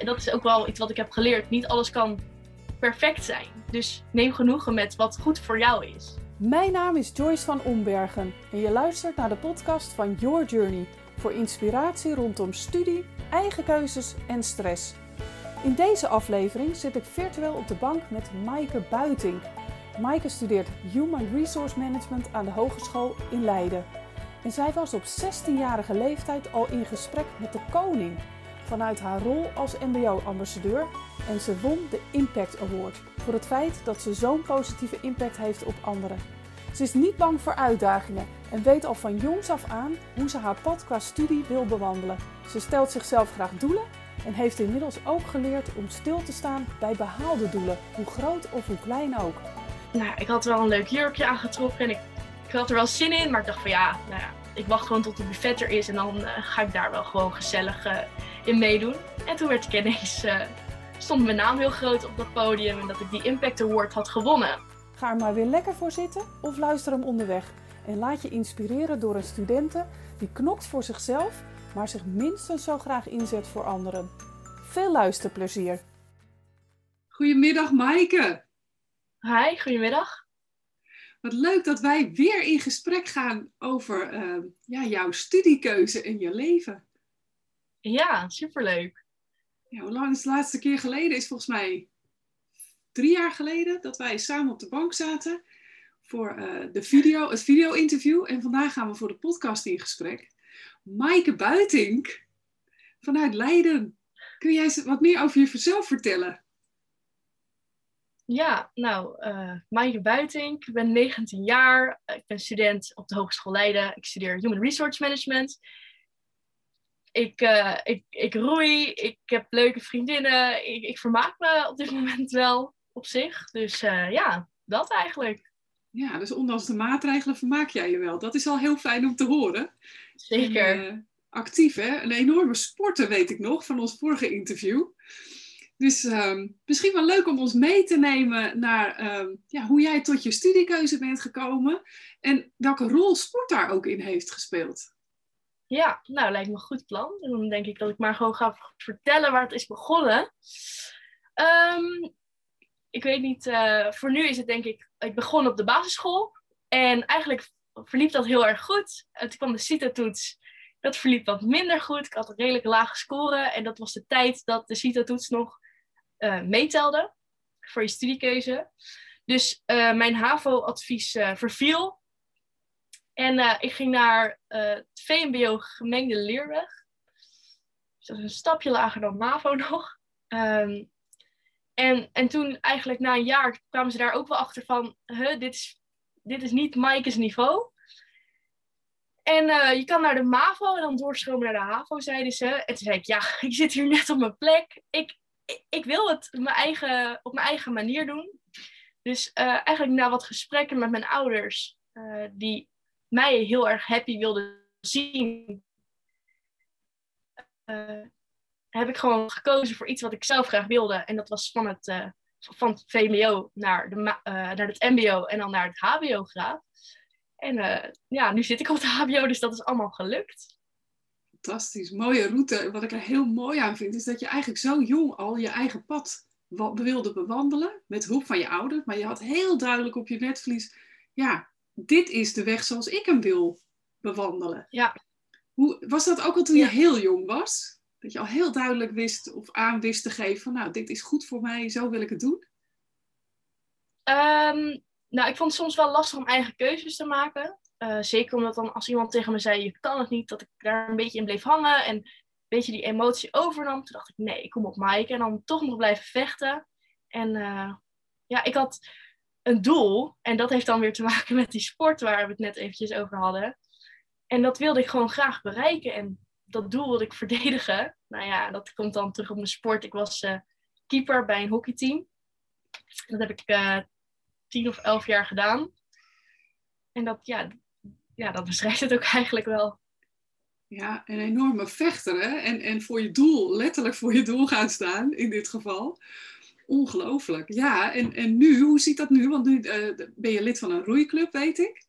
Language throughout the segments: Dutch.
en dat is ook wel iets wat ik heb geleerd, niet alles kan perfect zijn. Dus neem genoegen met wat goed voor jou is. Mijn naam is Joyce van Ombergen en je luistert naar de podcast van Your Journey voor inspiratie rondom studie, eigen keuzes en stress. In deze aflevering zit ik virtueel op de bank met Maaike Buiting. Maaike studeert Human Resource Management aan de Hogeschool in Leiden. En zij was op 16-jarige leeftijd al in gesprek met de koning vanuit haar rol als MBO-ambassadeur en ze won de Impact Award voor het feit dat ze zo'n positieve impact heeft op anderen. Ze is niet bang voor uitdagingen en weet al van jongs af aan hoe ze haar pad qua studie wil bewandelen. Ze stelt zichzelf graag doelen en heeft inmiddels ook geleerd om stil te staan bij behaalde doelen, hoe groot of hoe klein ook. Nou, ik had wel een leuk jurkje aangetrokken en ik, ik had er wel zin in, maar ik dacht van ja, nou ja, ik wacht gewoon tot de buffet er is en dan uh, ga ik daar wel gewoon gezellig uh, in meedoen. En toen werd ik ineens, uh, stond mijn naam heel groot op dat podium en dat ik die Impact Award had gewonnen. Ga er maar weer lekker voor zitten of luister hem onderweg. En laat je inspireren door een studente die knokt voor zichzelf, maar zich minstens zo graag inzet voor anderen. Veel luisterplezier. Goedemiddag Maaike. Hi, goedemiddag. Wat leuk dat wij weer in gesprek gaan over uh, ja, jouw studiekeuze in je leven. Ja, superleuk. Ja, hoe lang is de laatste keer geleden? Is volgens mij drie jaar geleden dat wij samen op de bank zaten voor uh, de video, het video-interview. En vandaag gaan we voor de podcast in gesprek. Maaike Buitink vanuit Leiden. Kun jij wat meer over jezelf vertellen? Ja, nou, uh, Maaike Buitink. Ik ben 19 jaar. Ik ben student op de Hogeschool Leiden. Ik studeer Human Resource Management ik, uh, ik, ik roei, ik heb leuke vriendinnen, ik, ik vermaak me op dit moment wel op zich. Dus uh, ja, dat eigenlijk. Ja, dus ondanks de maatregelen vermaak jij je wel. Dat is al heel fijn om te horen. Zeker. En, uh, actief hè, een enorme sporter weet ik nog van ons vorige interview. Dus um, misschien wel leuk om ons mee te nemen naar um, ja, hoe jij tot je studiekeuze bent gekomen en welke rol sport daar ook in heeft gespeeld. Ja, nou lijkt me een goed plan. En dan denk ik dat ik maar gewoon ga vertellen waar het is begonnen. Um, ik weet niet, uh, voor nu is het denk ik, ik begon op de basisschool. En eigenlijk verliep dat heel erg goed. En toen kwam de CITO-toets. Dat verliep wat minder goed. Ik had een redelijk lage score. En dat was de tijd dat de CITO-toets nog uh, meetelde voor je studiekeuze. Dus uh, mijn HAVO-advies verviel. En uh, ik ging naar uh, het VMBO gemengde leerweg. Dus dat is een stapje lager dan MAVO nog. Um, en, en toen eigenlijk na een jaar kwamen ze daar ook wel achter van... Huh, dit, is, dit is niet Maaike's niveau. En uh, je kan naar de MAVO en dan doorstromen naar de HAVO, zeiden ze. En toen zei ik, ja, ik zit hier net op mijn plek. Ik, ik, ik wil het mijn eigen, op mijn eigen manier doen. Dus eigenlijk na wat gesprekken met mijn ouders... die mij heel erg happy wilde zien, uh, heb ik gewoon gekozen voor iets wat ik zelf graag wilde. En dat was van het, uh, van het VMBO naar, de, uh, naar het MBO en dan naar het HBO graag. En ja, nu zit ik op het HBO, dus dat is allemaal gelukt. Fantastisch, mooie route. Wat ik er heel mooi aan vind, is dat je eigenlijk zo jong al je eigen pad wilde bewandelen. Met hulp van je ouders. Maar je had heel duidelijk op je netvlies, ja, dit is de weg zoals ik hem wil bewandelen. Ja. Hoe, was dat ook al toen je heel jong was? Dat je al heel duidelijk wist of aan wist te geven van nou, dit is goed voor mij, zo wil ik het doen? Um, nou, ik vond het soms wel lastig om eigen keuzes te maken. Uh, zeker omdat dan als iemand tegen me zei, je kan het niet, dat ik daar een beetje in bleef hangen en een beetje die emotie overnam. Toen dacht ik, nee, ik kom op Mike en dan toch nog blijven vechten. En uh, ja, ik had een doel. En dat heeft dan weer te maken met die sport waar we het net eventjes over hadden. En dat wilde ik gewoon graag bereiken. En dat doel wilde ik verdedigen. Nou ja, dat komt dan terug op mijn sport. Ik was uh, keeper bij een hockeyteam. Dat heb ik uh, tien of elf jaar gedaan. En dat, ja, ja, dat beschrijft het ook eigenlijk wel. Ja, een enorme vechter, hè? En, en voor je doel, letterlijk voor je doel gaan staan, in dit geval. Ongelooflijk. Ja, en, en nu, hoe ziet dat nu? Want nu uh, ben je lid van een roeiclub, weet ik.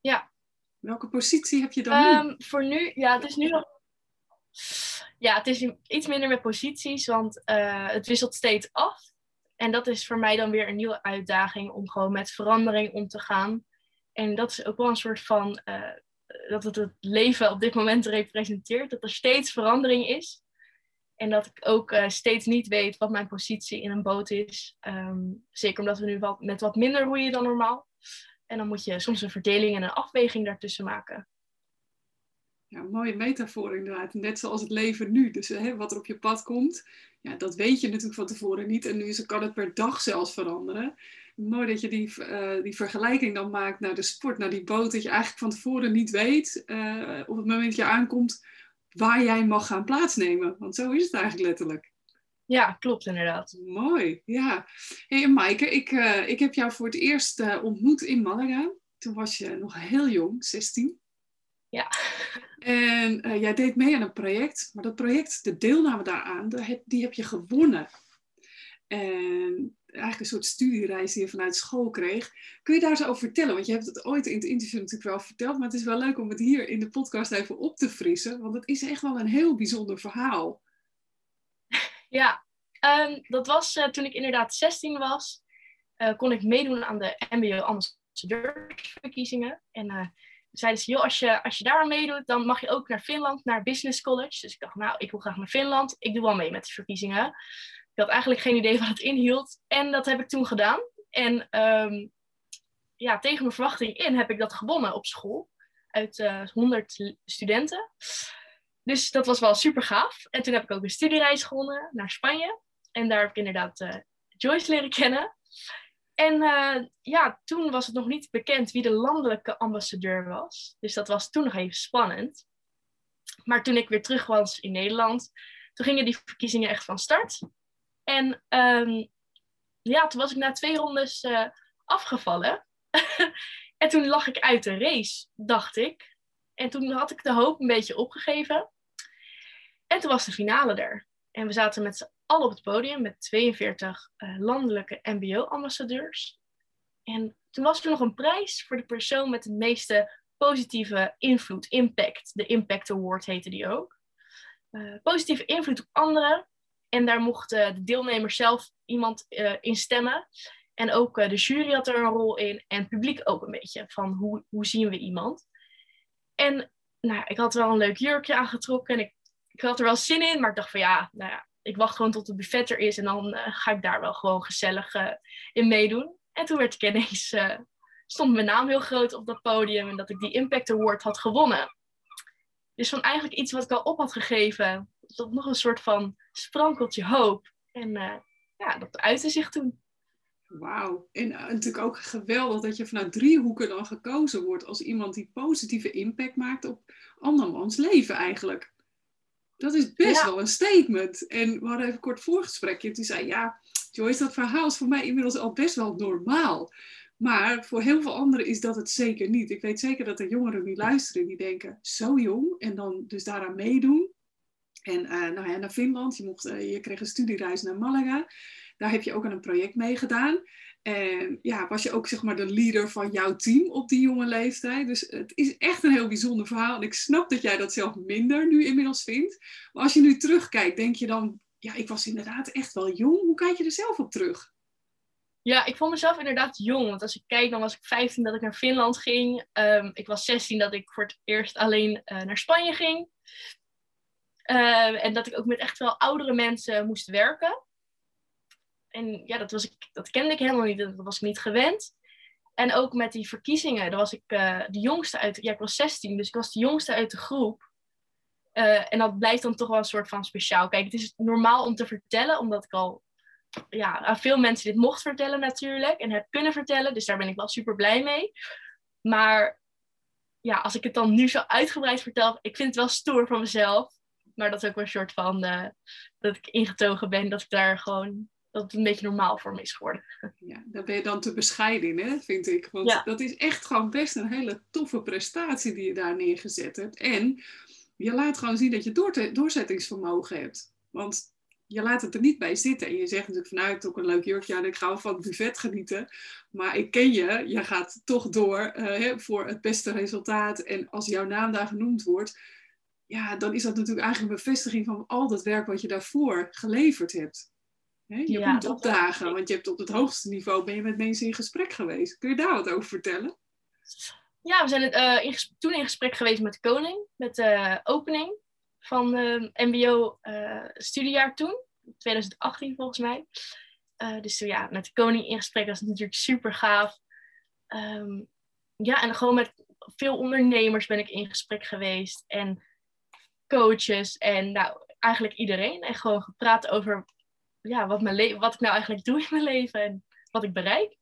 Ja. Welke positie heb je dan um, nu? Voor nu, ja, het is nu nog... Ja, het is iets minder met posities, want uh, het wisselt steeds af. En dat is voor mij dan weer een nieuwe uitdaging om gewoon met verandering om te gaan. En dat is ook wel een soort van uh, dat het het leven op dit moment representeert. Dat er steeds verandering is. En dat ik ook uh, steeds niet weet wat mijn positie in een boot is. Um, zeker omdat we nu met wat minder roeien dan normaal. En dan moet je soms een verdeling en een afweging daartussen maken. Ja, mooie metafoor inderdaad. Net zoals het leven nu. Dus hè, wat er op je pad komt, ja, dat weet je natuurlijk van tevoren niet. En nu kan het per dag zelfs veranderen. Mooi dat je die, uh, die vergelijking dan maakt naar de sport, naar die boot. Dat je eigenlijk van tevoren niet weet uh, op het moment dat je aankomt waar jij mag gaan plaatsnemen. Want zo is het eigenlijk letterlijk. Ja, klopt inderdaad. Mooi, ja. Hey, Maaike, ik, uh, ik heb jou voor het eerst ontmoet in Malaga. Toen was je nog heel jong, 16. Ja. En uh, jij deed mee aan een project, maar dat project, de deelname daaraan, die heb je gewonnen. En eigenlijk een soort studiereis die je vanuit school kreeg. Kun je daar eens over vertellen? Want je hebt het ooit in het interview natuurlijk wel verteld, maar het is wel leuk om het hier in de podcast even op te frissen, want het is echt wel een heel bijzonder verhaal. Ja, um, dat was uh, toen ik inderdaad 16 was, uh, kon ik meedoen aan de MBO ambassadeursverkiezingen. En uh, zeiden ze, joh, als je, als je daar aan meedoet, dan mag je ook naar Finland, naar Business College. Dus ik dacht, nou, ik wil graag naar Finland. Ik doe wel mee met de verkiezingen. Ik had eigenlijk geen idee wat het inhield. En dat heb ik toen gedaan. En um, ja, tegen mijn verwachting in heb ik dat gewonnen op school. Uit uh, 100 studenten. Dus dat was wel super gaaf. En toen heb ik ook een studiereis gewonnen naar Spanje. En daar heb ik inderdaad uh, Joyce leren kennen. En uh, ja, toen was het nog niet bekend wie de landelijke ambassadeur was. Dus dat was toen nog even spannend. Maar toen ik weer terug was in Nederland, toen gingen die verkiezingen echt van start. En um, ja, toen was ik na twee rondes uh, afgevallen. en toen lag ik uit de race, dacht ik. En toen had ik de hoop een beetje opgegeven. En toen was de finale er. En we zaten met z'n allen op het podium met 42 uh, landelijke MBO-ambassadeurs. En toen was er nog een prijs voor de persoon met de meeste positieve invloed, impact. De Impact Award heette die ook. Uh, positieve invloed op anderen. En daar mochten de deelnemers zelf iemand uh, in stemmen. En ook de jury had er een rol in. En het publiek ook een beetje. Van hoe, hoe zien we iemand? En nou, ik had wel een leuk jurkje aangetrokken. En ik ik had er wel zin in, maar ik dacht van ja, nou ja, ik wacht gewoon tot het buffet er is en dan ga ik daar wel gewoon gezellig in meedoen. En toen werd ik ineens, stond mijn naam heel groot op dat podium en dat ik die Impact Award had gewonnen. Dus van eigenlijk iets wat ik al op had gegeven, tot nog een soort van sprankeltje hoop. En ja, dat uitte zich toen. Wauw. En natuurlijk ook geweldig dat je vanuit drie hoeken dan gekozen wordt als iemand die positieve impact maakt op andermans leven eigenlijk. Dat is best ja. wel een statement. En we hadden even een kort voorgesprekje. Toen zei ja, Joyce, dat verhaal is voor mij inmiddels al best wel normaal. Maar voor heel veel anderen is dat het zeker niet. Ik weet zeker dat er jongeren die luisteren die denken, zo jong, en dan dus daaraan meedoen. En uh, nou naar Finland, je, mocht, uh, je kreeg een studiereis naar Malaga. Daar heb je ook aan een project mee gedaan. En ja, was je ook zeg maar de leader van jouw team op die jonge leeftijd. Dus het is echt een heel bijzonder verhaal. En ik snap dat jij dat zelf minder nu inmiddels vindt. Maar als je nu terugkijkt, denk je dan, ja, ik was inderdaad echt wel jong. Hoe kijk je er zelf op terug? Ja, ik vond mezelf inderdaad jong. Want als ik kijk, dan was ik 15 dat ik naar Finland ging. Um, ik was 16 dat ik voor het eerst alleen uh, naar Spanje ging. Uh, en dat ik ook met echt wel oudere mensen moest werken en ja, dat, was ik, dat kende ik helemaal niet. Dat was ik niet gewend. En ook met die verkiezingen, daar was ik uh, de jongste uit. Ja, ik was 16, dus ik was de jongste uit de groep. Uh, en dat blijft dan toch wel een soort van speciaal. Kijk, het is normaal om te vertellen, omdat ik al ja, aan veel mensen dit mocht vertellen natuurlijk. En heb kunnen vertellen, dus daar ben ik wel super blij mee. Maar ja, als ik het dan nu zo uitgebreid vertel, ik vind het wel stoer van mezelf. Maar dat is ook wel een soort van uh, dat ik ingetogen ben, dat ik daar gewoon dat het een beetje normaal voor me is geworden. Ja, daar ben je dan te bescheiden in, hè, vind ik. Want ja. dat is echt gewoon best een hele toffe prestatie die je daar neergezet hebt. En je laat gewoon zien dat je door doorzettingsvermogen hebt. Want je laat het er niet bij zitten. En je zegt natuurlijk vanuit ook een leuk jurkje aan, ik ga van het buffet genieten. Maar ik ken je, je gaat toch door uh, hè, voor het beste resultaat. En als jouw naam daar genoemd wordt, ja, dan is dat natuurlijk eigenlijk een bevestiging van al dat werk wat je daarvoor geleverd hebt. Je Ja, komt opdagen, want je hebt op het hoogste niveau ben je met mensen in gesprek geweest. Kun je daar wat over vertellen? Ja, we zijn het, eh, in toen in gesprek geweest met de koning, met de opening van de MBO-studiejaar toen, 2018 volgens mij. Eh, dus toen ja, met de koning in gesprek, dat is natuurlijk super gaaf. Ehm, ja, en gewoon met veel ondernemers ben ik in gesprek geweest en coaches en nou, eigenlijk iedereen. En gewoon gepraat over ja, wat, mijn le- wat ik nou eigenlijk doe in mijn leven en wat ik bereik.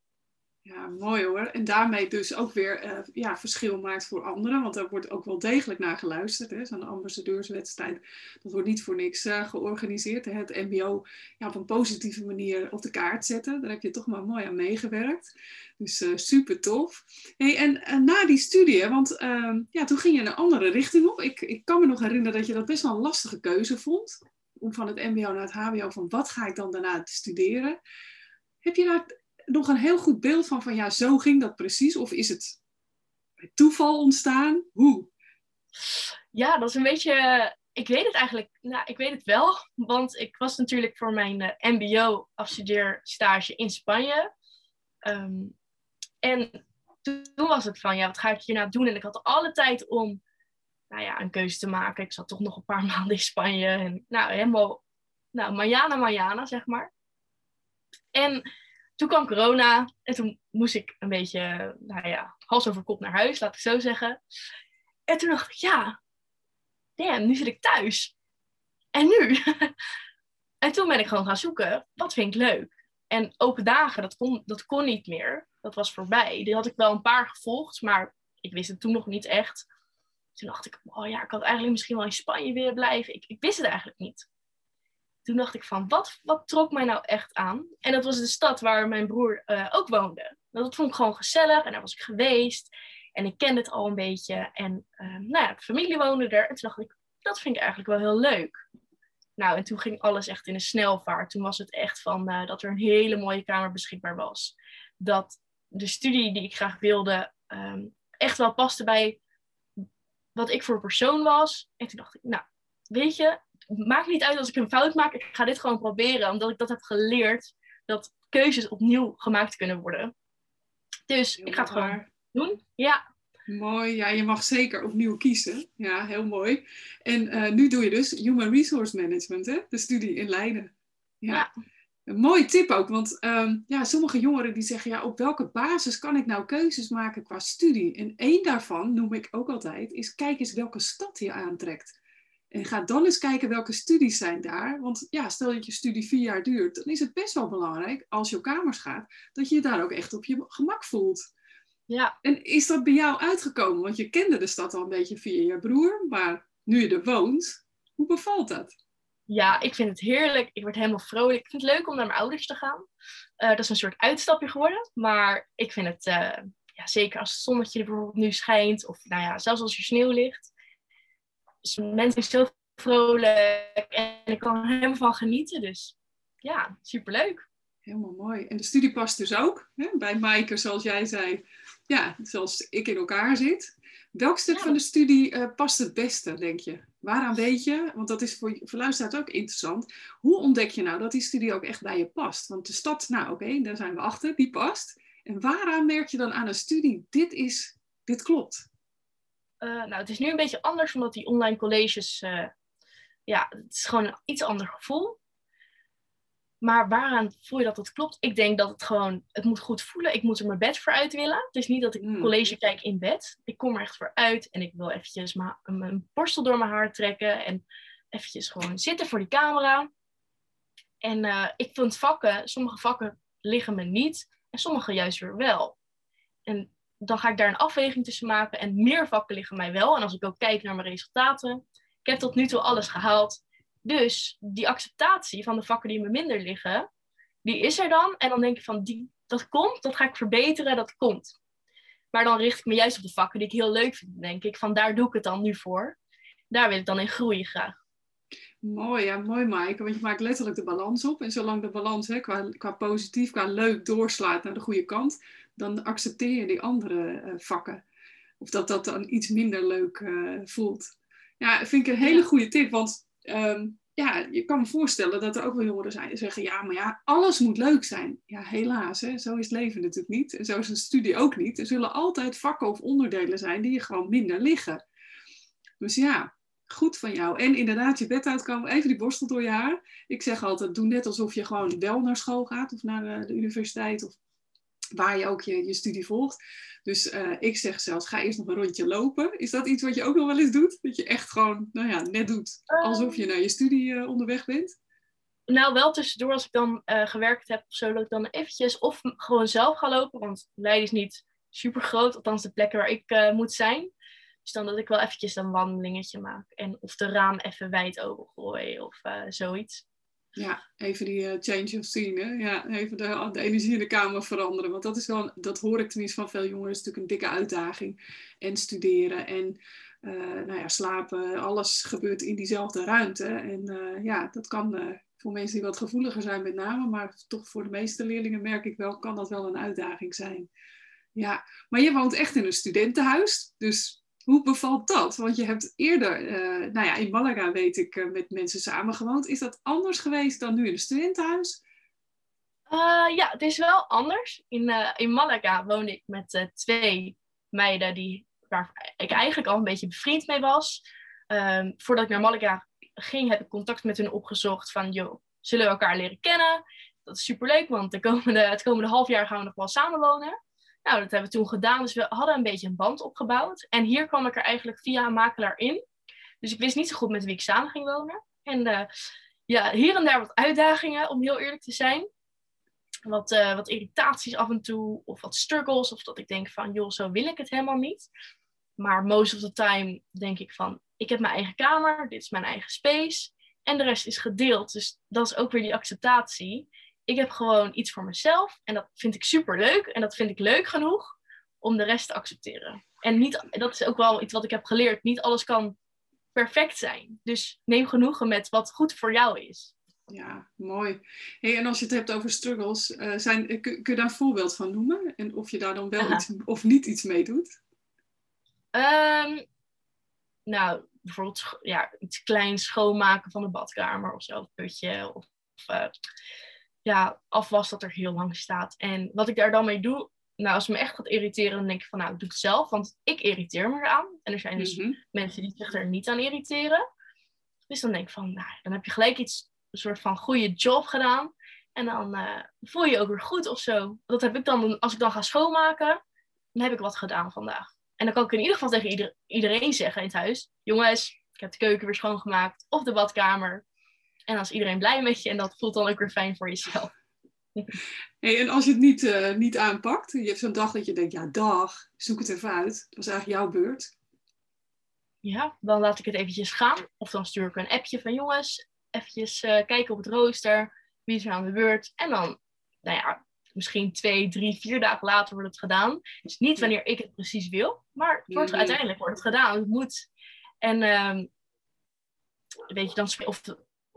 Ja, mooi hoor. En daarmee dus ook weer eh, ja, verschil maakt voor anderen. Want daar wordt ook wel degelijk naar geluisterd. Zo'n ambassadeurswedstrijd. Dat wordt niet voor niks eh, georganiseerd. Het MBO ja, op een positieve manier op de kaart zetten. Daar heb je toch maar mooi aan meegewerkt. Dus eh, super tof. Hey, en na die studie, want ehm, ja, toen ging je een andere richting op. Ik, ik kan me nog herinneren dat je dat best wel een lastige keuze vond. Om van het MBO naar het HBO, van wat ga ik dan daarna studeren? Heb je daar nog een heel goed beeld van, van ja, zo ging dat precies? Of is het bij toeval ontstaan? Hoe? Ja, dat is een beetje. Ik weet het eigenlijk. Nou, ik weet het wel. Want ik was natuurlijk voor mijn eh, MBO-afstudeerstage in Spanje. Ehm, en toen was het van, ja, wat ga ik hier nou doen? En ik had alle tijd om, nou ja, een keuze te maken. Ik zat toch nog een paar maanden in Spanje. En nou, helemaal, nou, manjana, manjana, zeg maar. En toen kwam corona. En toen moest ik een beetje, nou ja, hals over kop naar huis, laat ik zo zeggen. En toen dacht ik, ja, damn, nu zit ik thuis. En nu? en toen ben ik gewoon gaan zoeken, wat vind ik leuk? En open dagen, dat kon, dat kon niet meer. Dat was voorbij. Die had ik wel een paar gevolgd, maar ik wist het toen nog niet echt. Toen dacht ik, oh ja, ik had eigenlijk misschien wel in Spanje willen blijven. Ik, ik wist het eigenlijk niet. Toen dacht ik van, wat, wat trok mij nou echt aan? En dat was de stad waar mijn broer eh, ook woonde. Dat vond ik gewoon gezellig en daar was ik geweest. En ik kende het al een beetje. En eh, nou ja, de familie woonde er. En toen dacht ik, dat vind ik eigenlijk wel heel leuk. Nou, en toen ging alles echt in een snelvaart. Toen was het echt van eh, dat er een hele mooie kamer beschikbaar was. Dat de studie die ik graag wilde ehm, echt wel paste bij wat ik voor persoon was. En toen dacht ik, nou, weet je, maakt niet uit als ik een fout maak. Ik ga dit gewoon proberen, omdat ik dat heb geleerd. Dat keuzes opnieuw gemaakt kunnen worden. Dus ik ga het gewoon doen. Ja, Mooi, ja, je mag zeker opnieuw kiezen. Ja, heel mooi. En eh, nu doe je dus Human Resource Management, hè? de studie in Leiden. Ja. Ja. Een mooie tip ook, want ehm, ja, sommige jongeren die zeggen, ja, op welke basis kan ik nou keuzes maken qua studie? En één daarvan, noem ik ook altijd, is kijk eens welke stad je aantrekt. En ga dan eens kijken welke studies zijn daar. Want ja, stel dat je studie vier jaar duurt, dan is het best wel belangrijk, als je op kamers gaat, dat je je daar ook echt op je gemak voelt. ja, En is dat bij jou uitgekomen? Want je kende de stad al een beetje via je broer, maar nu je er woont, hoe bevalt dat? ja, ik vind het heerlijk. Ik word helemaal vrolijk. Ik vind het leuk om naar mijn ouders te gaan. Eh, dat is een soort uitstapje geworden. Maar ik vind het, eh, ja, zeker als het zonnetje er bijvoorbeeld nu schijnt. Of nou ja, zelfs als er sneeuw ligt. Dus mensen zijn zo vrolijk. En ik kan er helemaal van genieten. Dus ja, superleuk. Helemaal mooi. En de studie past dus ook hè? bij Maaike, zoals jij zei. Ja, zoals ik in elkaar zit. Welk stuk Ja. van de studie eh, past het beste, denk je? Waaraan weet je, want dat is voor, voor luisteraars ook interessant. Hoe ontdek je nou dat die studie ook echt bij je past? Want de stad, nou oké, daar zijn we achter, die past. En waaraan merk je dan aan een studie, dit, is, dit klopt? Eh, nou, het is nu een beetje anders omdat die online colleges, eh, ja, het is gewoon een iets ander gevoel. Maar waaraan voel je dat het klopt? Ik denk dat het gewoon, het moet goed voelen. Ik moet er mijn bed voor uit willen. Het is niet dat ik Mm. college kijk in bed. Ik kom er echt voor uit en ik wil eventjes mijn borstel door mijn haar trekken en eventjes gewoon zitten voor die camera. En eh, ik vind vakken, sommige vakken liggen me niet en sommige juist weer wel. En dan ga ik daar een afweging tussen maken. En meer vakken liggen mij wel. En als ik ook kijk naar mijn resultaten, ik heb tot nu toe alles gehaald. Dus die acceptatie van de vakken die me minder liggen, die is er dan. En dan denk ik van, die, dat komt, dat ga ik verbeteren, dat komt. Maar dan richt ik me juist op de vakken die ik heel leuk vind, denk ik. Van daar doe ik het dan nu voor. Daar wil ik dan in groeien graag. Mooi, ja, mooi Maaike, want je maakt letterlijk de balans op. En zolang de balans hè, qua, qua positief, qua leuk doorslaat naar de goede kant, dan accepteer je die andere eh, vakken. Of dat dat dan iets minder leuk eh, voelt. Ja, vind ik een hele goede tip. Want ehm, ja, je kan me voorstellen dat er ook wel jongeren zijn die zeggen, ja, maar ja, alles moet leuk zijn. Ja, helaas, hè, zo is het leven natuurlijk niet. En zo is een studie ook niet. Er zullen altijd vakken of onderdelen zijn die je gewoon minder liggen. Dus ja, goed van jou. En inderdaad, je bed uitkomen, even die borstel door je haar. Ik zeg altijd, doe net alsof je gewoon wel naar school gaat of naar de, de universiteit of waar je ook je, je studie volgt. Dus uh, ik zeg zelfs, ga eerst nog een rondje lopen. Is dat iets wat je ook nog wel eens doet? Dat je echt gewoon, nou ja, net doet alsof je naar je studie uh, onderweg bent? Nou, wel tussendoor als ik dan uh, gewerkt heb of zo, dat ik dan eventjes of gewoon zelf ga lopen. Want Leiden is niet super groot, althans de plekken waar ik moet zijn. Dus dan dat ik wel eventjes een wandelingetje maak. En of de raam even wijd open gooi of zoiets. Ja, even die uh, change of scene. Ja, even de, de, energie in de kamer veranderen. Want dat is wel, dat hoor ik tenminste van veel jongeren, is natuurlijk een dikke uitdaging. En studeren en uh, nou ja, slapen, alles gebeurt in diezelfde ruimte. En uh, ja, dat kan voor mensen die wat gevoeliger zijn met name, maar toch voor de meeste leerlingen merk ik wel, kan dat wel een uitdaging zijn. Ja, maar je woont echt in een studentenhuis, dus hoe bevalt dat? Want je hebt eerder, uh, nou ja, in Malaga weet ik, uh, met mensen samengewoond. Is dat anders geweest dan nu in een studentenhuis? Uh, ja, het is wel anders. In, in Malaga woonde ik met twee meiden die, waar ik eigenlijk al een beetje bevriend mee was. Um, voordat ik naar Malaga ging, heb ik contact met hun opgezocht van, joh, zullen we elkaar leren kennen? Dat is superleuk, want de komende, het komende half jaar gaan we nog wel samenwonen. Nou, dat hebben we toen gedaan. Dus we hadden een beetje een band opgebouwd. En hier kwam ik er eigenlijk via een makelaar in. Dus ik wist niet zo goed met wie ik samen ging wonen. En uh, ja, hier en daar wat uitdagingen, om heel eerlijk te zijn. Wat, uh, wat irritaties af en toe, of wat struggles. Of dat ik denk van, joh, zo wil ik het helemaal niet. Maar most of the time denk ik van, ik heb mijn eigen kamer, dit is mijn eigen space. En de rest is gedeeld. Dus dat is ook weer die acceptatie ik heb gewoon iets voor mezelf en dat vind ik super leuk en dat vind ik leuk genoeg om de rest te accepteren. En niet, dat is ook wel iets wat ik heb geleerd. Niet alles kan perfect zijn. Dus neem genoegen met wat goed voor jou is. Ja, mooi. Hey, en als je het hebt over struggles, uh, zijn, kun, kun, je daar een voorbeeld van noemen? En of je daar dan wel iets of niet iets mee doet? Um, nou, bijvoorbeeld ja, iets kleins schoonmaken van de badkamer of zo, putje. Of uh, ja, afwas dat er heel lang staat. En wat ik daar dan mee doe, nou, als het me echt gaat irriteren, dan denk ik van, nou, ik doe het zelf, want ik irriteer me eraan. En er zijn dus mhm. mensen die zich er niet aan irriteren. Dus dan denk ik van, nou, dan heb je gelijk iets, een soort van goede job gedaan. En dan uh, voel je je ook weer goed of zo. Dat heb ik dan, als ik dan ga schoonmaken, dan heb ik wat gedaan vandaag. En dan kan ik in ieder geval tegen ieder, iedereen zeggen in het huis, jongens, ik heb de keuken weer schoongemaakt, of de badkamer. En dan is iedereen blij met je en dat voelt dan ook weer fijn voor jezelf. Hey, en als je het niet, uh, niet aanpakt, je hebt zo'n dag dat je denkt, ja dag, zoek het even uit. Dat was eigenlijk jouw beurt. Ja, dan laat ik het eventjes gaan. Of dan stuur ik een appje van jongens, eventjes uh, kijken op het rooster, wie is er aan de beurt. En dan, nou ja, misschien twee, drie, vier dagen later wordt het gedaan. Dus niet wanneer ik het precies wil, maar het wordt, uiteindelijk wordt het gedaan. Het moet. En um, weet je, dan of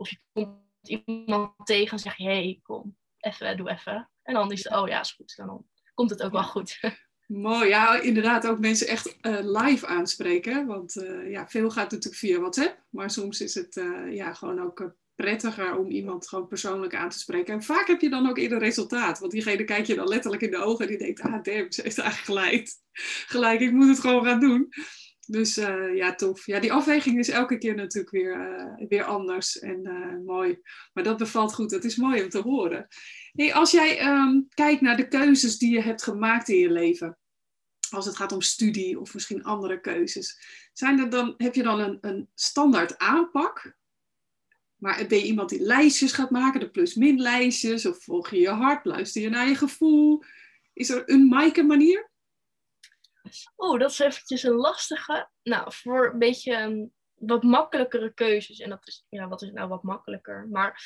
of je komt iemand tegen en zeg je, hey, kom, even, doe even. En dan is het, oh ja, is goed. Dan komt het ook wel goed. Mooi, ja, inderdaad ook mensen echt uh, live aanspreken. Want uh, ja, veel gaat natuurlijk via WhatsApp. Maar soms is het uh, ja, gewoon ook prettiger om iemand gewoon persoonlijk aan te spreken. En vaak heb je dan ook eerder resultaat. Want diegene kijkt je dan letterlijk in de ogen en die denkt, ah damn, ze heeft eigenlijk gelijk. Gelijk, ik moet het gewoon gaan doen. Dus uh, ja, tof. Ja, die afweging is elke keer natuurlijk weer, uh, weer anders en uh, mooi. Maar dat bevalt goed. Dat is mooi om te horen. Hey, als jij um, kijkt naar de keuzes die je hebt gemaakt in je leven, als het gaat om studie of misschien andere keuzes, zijn er dan, heb je dan een, een standaard aanpak? Maar ben je iemand die lijstjes gaat maken, de plus-min lijstjes, of volg je je hart, luister je naar je gevoel? Is er een Maaike manier? Oh, dat is eventjes een lastige. Nou, voor een beetje um, wat makkelijkere keuzes. En dat is, ja, wat is nou wat makkelijker? Maar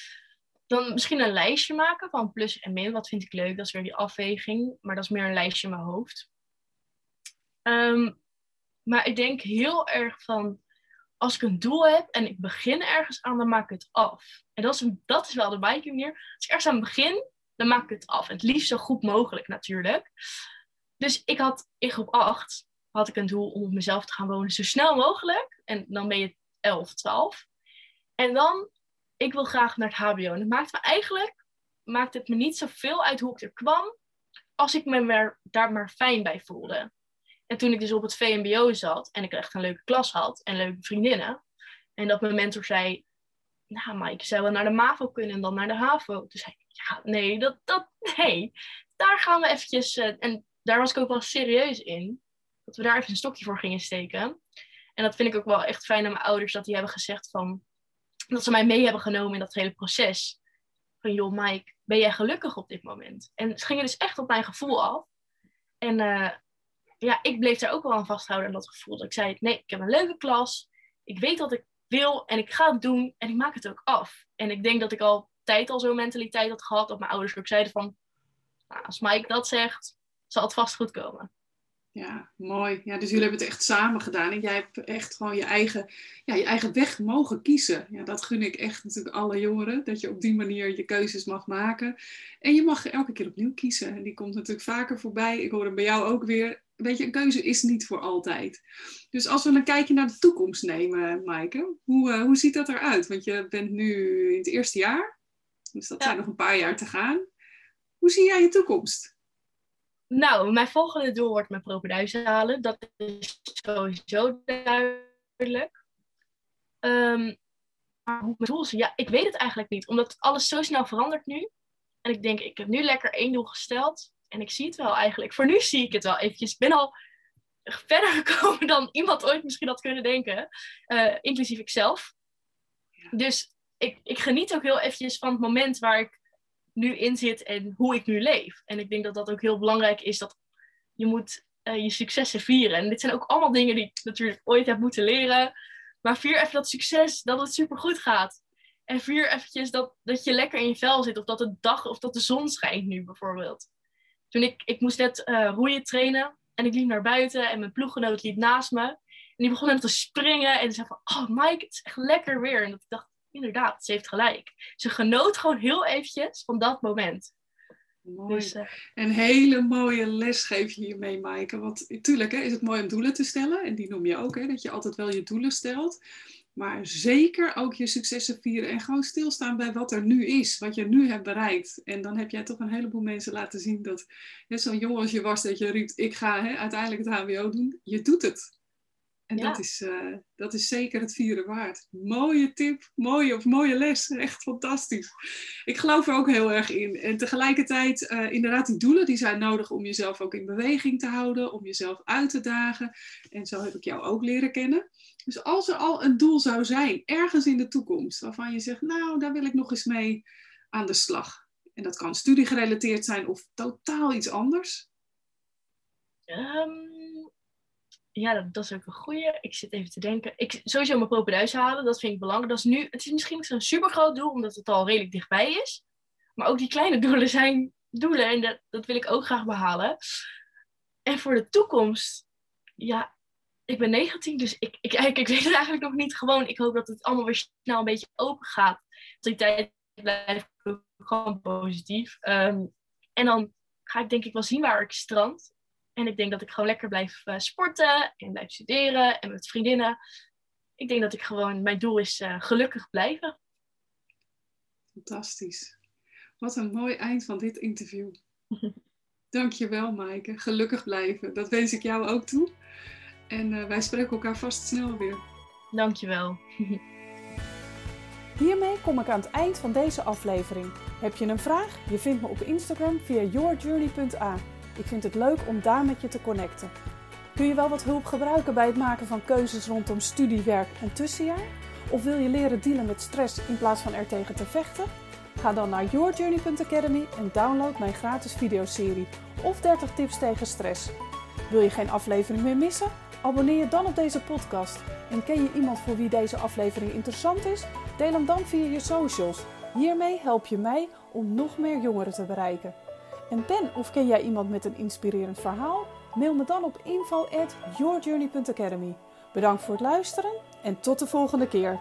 dan misschien een lijstje maken van plus en min. Wat vind ik leuk? Dat is weer die afweging. Maar dat is meer een lijstje in mijn hoofd. Um, maar ik denk heel erg van, als ik een doel heb en ik begin ergens aan, dan maak ik het af. En dat is, dat is wel de biking manier. Als ik ergens aan begin, dan maak ik het af. Het liefst zo goed mogelijk natuurlijk. Dus ik had in groep 8 had ik een doel om op mezelf te gaan wonen zo snel mogelijk. En dan ben je 11, 12. En dan, ik wil graag naar het HBO. En het maakt me eigenlijk, maakt het me niet zoveel uit hoe ik er kwam, als ik me daar maar fijn bij voelde. En toen ik dus op het VMBO zat en ik echt een leuke klas had en leuke vriendinnen. En dat mijn mentor zei, nou Mike, je zou wel naar de MAVO kunnen en dan naar de HAVO. Toen zei ik, ja, nee, dat, dat, nee. Daar gaan we eventjes, uh, en daar was ik ook wel serieus in, dat we daar even een stokje voor gingen steken. En dat vind ik ook wel echt fijn aan mijn ouders, dat die hebben gezegd van, dat ze mij mee hebben genomen in dat hele proces. Van, joh Mike, ben jij gelukkig op dit moment? En ze gingen dus echt op mijn gevoel af. En uh, ja, ik bleef daar ook wel aan vasthouden aan dat gevoel. Dat ik zei, nee, ik heb een leuke klas. Ik weet wat ik wil en ik ga het doen en ik maak het ook af. En ik denk dat ik al tijd al zo'n mentaliteit had gehad. Dat mijn ouders ook zeiden van, nou, als Mike dat zegt, zal het vast goed komen. Ja, mooi. Ja, dus jullie hebben het echt samen gedaan. En jij hebt echt gewoon je eigen, ja, je eigen weg mogen kiezen. Ja, dat gun ik echt natuurlijk alle jongeren. Dat je op die manier je keuzes mag maken. En je mag elke keer opnieuw kiezen. En die komt natuurlijk vaker voorbij. Ik hoor hem bij jou ook weer weet je, een keuze is niet voor altijd. Dus als we een kijkje naar de toekomst nemen, Maaike, hoe, uh, hoe ziet dat eruit? Want je bent nu in het eerste jaar, dus dat zijn nog een paar jaar te gaan. Hoe zie jij je toekomst? Nou, mijn volgende doel wordt mijn propenduizen halen. Dat is sowieso duidelijk. Um, maar hoe mijn doel is, ja, ik weet het eigenlijk niet. Omdat alles zo snel verandert nu. En ik denk, ik heb nu lekker één doel gesteld. En ik zie het wel eigenlijk. Voor nu zie ik het wel eventjes. Ik ben al verder gekomen dan iemand ooit misschien had kunnen denken. Uh, inclusief ikzelf. Dus ik, ik geniet ook heel eventjes van het moment waar ik nu in zit en hoe ik nu leef. En ik denk dat dat ook heel belangrijk is. Dat je moet uh, je successen vieren. En dit zijn ook allemaal dingen die ik natuurlijk ooit heb moeten leren. Maar vier even dat succes, dat het super goed gaat. En vier eventjes dat, dat je lekker in je vel zit. Of dat de dag of dat de zon schijnt nu bijvoorbeeld toen ik, ik moest net uh, roeien trainen en ik liep naar buiten en mijn ploeggenoot liep naast me. En die begon hem te springen en ze zei van, oh Mike, het is echt lekker weer. En dat ik dacht, inderdaad, ze heeft gelijk. Ze genoot gewoon heel eventjes van dat moment. Mooi. Dus, uh, een hele mooie les geef je hiermee, Maaike. Want natuurlijk hè, is het mooi om doelen te stellen. En die noem je ook, hè, dat je altijd wel je doelen stelt. Maar zeker ook je successen vieren en gewoon stilstaan bij wat er nu is, wat je nu hebt bereikt. En dan heb jij toch een heleboel mensen laten zien dat, zo'n jong als je was, dat je riep, ik ga hè, uiteindelijk het HBO doen. Je doet het. En dat, is, uh, dat is zeker het vieren waard. Mooie tip, mooie of mooie les. Echt fantastisch. Ik geloof er ook heel erg in. En tegelijkertijd, uh, inderdaad, die doelen die zijn nodig om jezelf ook in beweging te houden, om jezelf uit te dagen. En zo heb ik jou ook leren kennen. Dus als er al een doel zou zijn, ergens in de toekomst, waarvan je zegt, nou, daar wil ik nog eens mee aan de slag. En dat kan studiegerelateerd zijn of totaal iets anders. Um, ja, dat, is ook een goede. Ik zit even te denken. Ik, sowieso mijn propenduis halen, dat vind ik belangrijk. Dat is nu, het is misschien niet zo'n super groot doel, omdat het al redelijk dichtbij is. Maar ook die kleine doelen zijn doelen en dat, dat wil ik ook graag behalen. En voor de toekomst, ja, ik ben 19, dus ik, ik, ik, ik weet het eigenlijk nog niet. Gewoon, ik hoop dat het allemaal weer snel een beetje open gaat. Dat die tijd blijft gewoon positief. Um, en dan ga ik denk ik wel zien waar ik strand. En ik denk dat ik gewoon lekker blijf uh, sporten en blijf studeren en met vriendinnen. Ik denk dat ik gewoon, mijn doel is uh, gelukkig blijven. Fantastisch. Wat een mooi eind van dit interview. Dankjewel, Maaike. Gelukkig blijven. Dat wens ik jou ook toe. En uh, wij spreken elkaar vast snel weer. Dankjewel. Hiermee kom ik aan het eind van deze aflevering. Heb je een vraag? Je vindt me op Instagram via yourjourney.a. Ik vind het leuk om daar met je te connecten. Kun je wel wat hulp gebruiken bij het maken van keuzes rondom studie, werk en tussenjaar? Of wil je leren dealen met stress in plaats van er tegen te vechten? Ga dan naar yourjourney.academy en download mijn gratis videoserie of 30 tips tegen stress. Wil je geen aflevering meer missen? Abonneer je dan op deze podcast. En ken je iemand voor wie deze aflevering interessant is? Deel hem dan via je socials. Hiermee help je mij om nog meer jongeren te bereiken. En ben of ken jij iemand met een inspirerend verhaal? Mail me dan op info@yourjourney.academy. Bedankt voor het luisteren en tot de volgende keer.